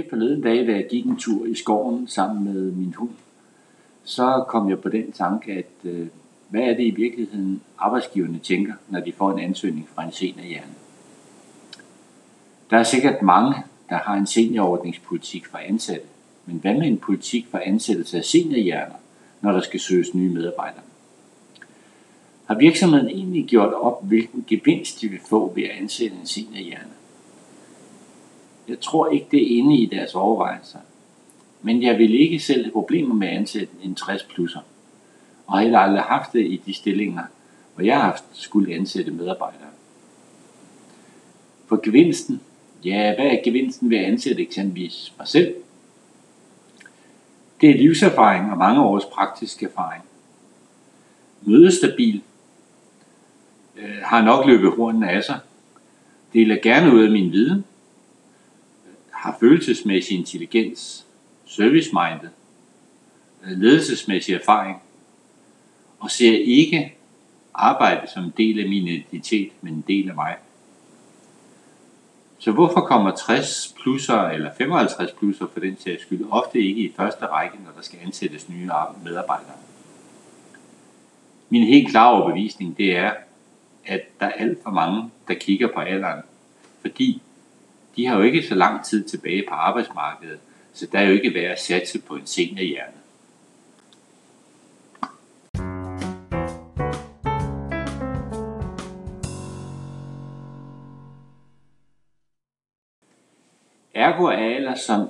Her forleden dag, da jeg gik en tur i skoven sammen med min hund, så kom jeg på den tanke, at øh, hvad er det i virkeligheden arbejdsgiverne tænker, når de får en ansøgning fra en seniorhjerne? Der er sikkert mange, der har en seniorordningspolitik for ansatte, men hvad med en politik for ansættelse af seniorhjerner, når der skal søges nye medarbejdere? Har virksomheden egentlig gjort op, hvilken gevinst de vil få ved at ansætte en seniorhjerne? Jeg tror ikke, det er inde i deres overvejelser. Men jeg vil ikke selv have problemer med at ansætte en 60 plusser. Og har heller aldrig haft det i de stillinger, hvor jeg har haft skulle ansætte medarbejdere. For gevinsten, ja, hvad er gevinsten ved at ansætte eksempelvis mig selv? Det er livserfaring og mange års praktisk erfaring. Mødestabil, øh, har nok løbet hornene af sig, deler gerne ud af min viden, har følelsesmæssig intelligens, service-minded, øh, ledelsesmæssig erfaring, og ser ikke arbejde som en del af min identitet, men en del af mig. Så hvorfor kommer 60 plusser eller 55 plusser for den sags skyld ofte ikke i første række, når der skal ansættes nye medarbejdere? Min helt klare overbevisning det er, at der er alt for mange, der kigger på alderen, fordi de har jo ikke så lang tid tilbage på arbejdsmarkedet, så der er jo ikke værd at satse på en seniorhjerne. Ergo er alder som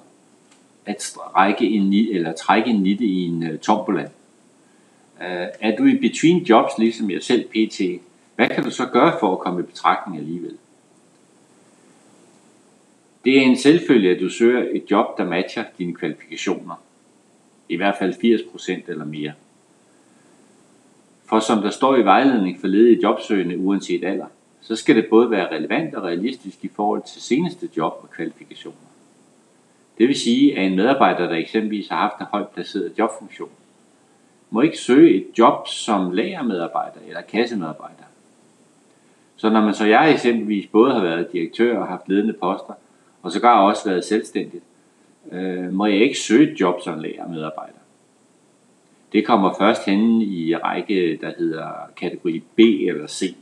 at strække en, eller trække en nitte i en uh, tombola. Uh, er du i between jobs, ligesom jeg selv pt., hvad kan du så gøre for at komme i betragtning alligevel? Det er en selvfølge, at du søger et job, der matcher dine kvalifikationer. I hvert fald 80% eller mere. For som der står i vejledning for ledige jobsøgende uanset alder, så skal det både være relevant og realistisk i forhold til seneste job og kvalifikationer. Det vil sige, at en medarbejder, der eksempelvis har haft en højt placeret jobfunktion, må ikke søge et job som lagermedarbejder eller kassemedarbejder. Så når man så jeg eksempelvis både har været direktør og haft ledende poster, og sågar også været selvstændigt, øh, må jeg ikke søge et job som lærermedarbejder. Det kommer først hen i række, der hedder kategori B eller C,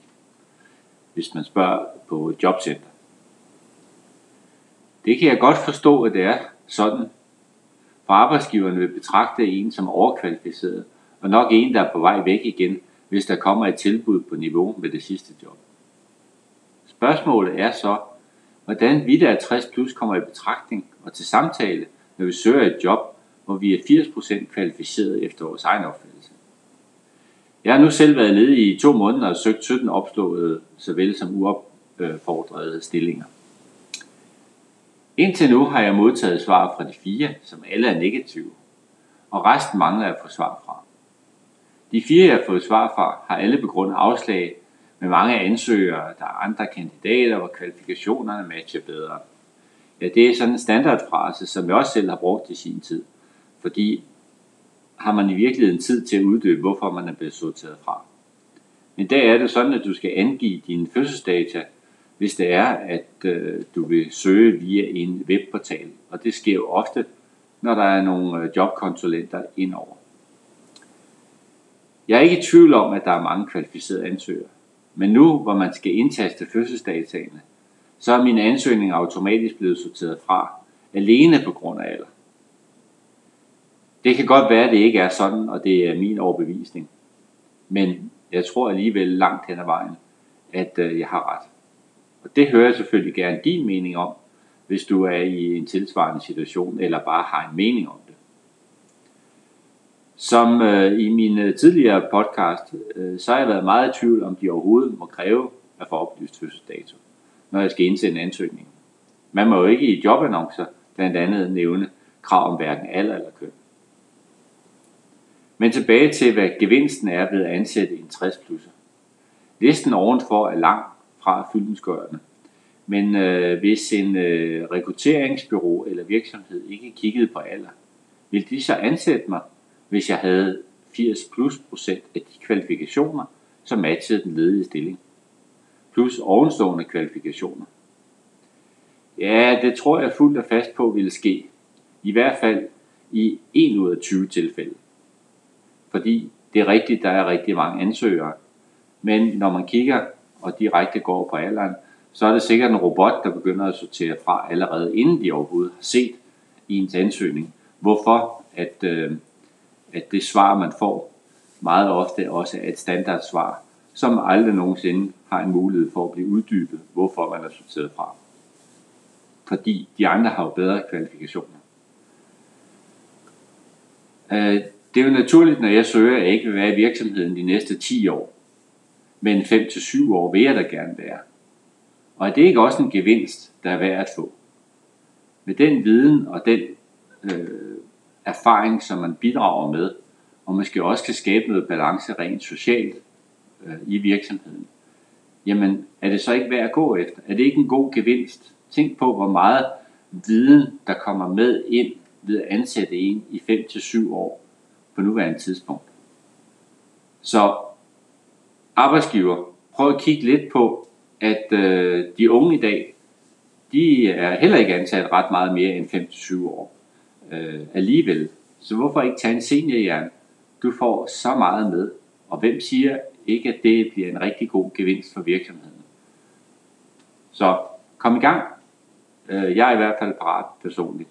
hvis man spørger på jobcenter. Det kan jeg godt forstå, at det er sådan, for arbejdsgiverne vil betragte en som overkvalificeret, og nok en, der er på vej væk igen, hvis der kommer et tilbud på niveau med det sidste job. Spørgsmålet er så, hvordan vi der er 60 plus kommer i betragtning og til samtale, når vi søger et job, hvor vi er 80% kvalificeret efter vores egen opfattelse. Jeg har nu selv været nede i to måneder og søgt 17 opståede, såvel som uopfordrede stillinger. Indtil nu har jeg modtaget svar fra de fire, som alle er negative, og resten mangler jeg at få svar fra. De fire, jeg har fået svar fra, har alle begrundet afslag med mange ansøgere, der er andre kandidater, hvor kvalifikationerne matcher bedre. Ja, det er sådan en standardfrase, som jeg også selv har brugt i sin tid. Fordi har man i virkeligheden tid til at uddybe, hvorfor man er blevet sorteret fra. Men der er det sådan, at du skal angive dine fødselsdata, hvis det er, at øh, du vil søge via en webportal. Og det sker jo ofte, når der er nogle øh, jobkonsulenter indover. Jeg er ikke i tvivl om, at der er mange kvalificerede ansøgere. Men nu, hvor man skal indtaste fødselsdataene, så er min ansøgning automatisk blevet sorteret fra, alene på grund af alder. Det kan godt være, at det ikke er sådan, og det er min overbevisning. Men jeg tror alligevel langt hen ad vejen, at øh, jeg har ret. Og det hører jeg selvfølgelig gerne din mening om, hvis du er i en tilsvarende situation, eller bare har en mening om det. Som øh, i min øh, tidligere podcast, øh, så har jeg været meget i tvivl, om de overhovedet må kræve at få oplyst fødselsdato, når jeg skal indsende en ansøgning. Man må jo ikke i jobannoncer blandt andet nævne krav om hverken alder eller køn. Men tilbage til, hvad gevinsten er ved at ansætte en 60 plusser. Listen ovenfor er lang fra fyldensgørende. Men øh, hvis en øh, rekrutteringsbyrå eller virksomhed ikke kiggede på alder, vil de så ansætte mig hvis jeg havde 80 plus procent af de kvalifikationer, som matchede den ledige stilling, plus ovenstående kvalifikationer. Ja, det tror jeg fuldt og fast på ville ske. I hvert fald i 1 ud af 20 tilfælde. Fordi det er rigtigt, der er rigtig mange ansøgere. Men når man kigger og direkte går på alderen, så er det sikkert en robot, der begynder at sortere fra allerede inden de overhovedet har set ens ansøgning. Hvorfor? At, øh, at det svar, man får, meget ofte også er et standardsvar, som aldrig nogensinde har en mulighed for at blive uddybet, hvorfor man er sorteret fra. Fordi de andre har jo bedre kvalifikationer. Øh, det er jo naturligt, når jeg søger, at jeg ikke vil være i virksomheden de næste 10 år. Men 5-7 år vil jeg da gerne være. Og er det ikke også en gevinst, der er værd at få? Med den viden og den øh, erfaring, som man bidrager med, og måske også kan skabe noget balance rent socialt øh, i virksomheden, jamen er det så ikke værd at gå efter? Er det ikke en god gevinst? Tænk på, hvor meget viden, der kommer med ind ved at ansætte en i 5-7 år på nuværende tidspunkt. Så arbejdsgiver, prøv at kigge lidt på, at øh, de unge i dag, de er heller ikke ansat ret meget mere end 5-7 år øh, alligevel. Så hvorfor ikke tage en seniorhjerne? Du får så meget med, og hvem siger ikke, at det bliver en rigtig god gevinst for virksomheden? Så kom i gang. Øh, jeg er i hvert fald parat personligt.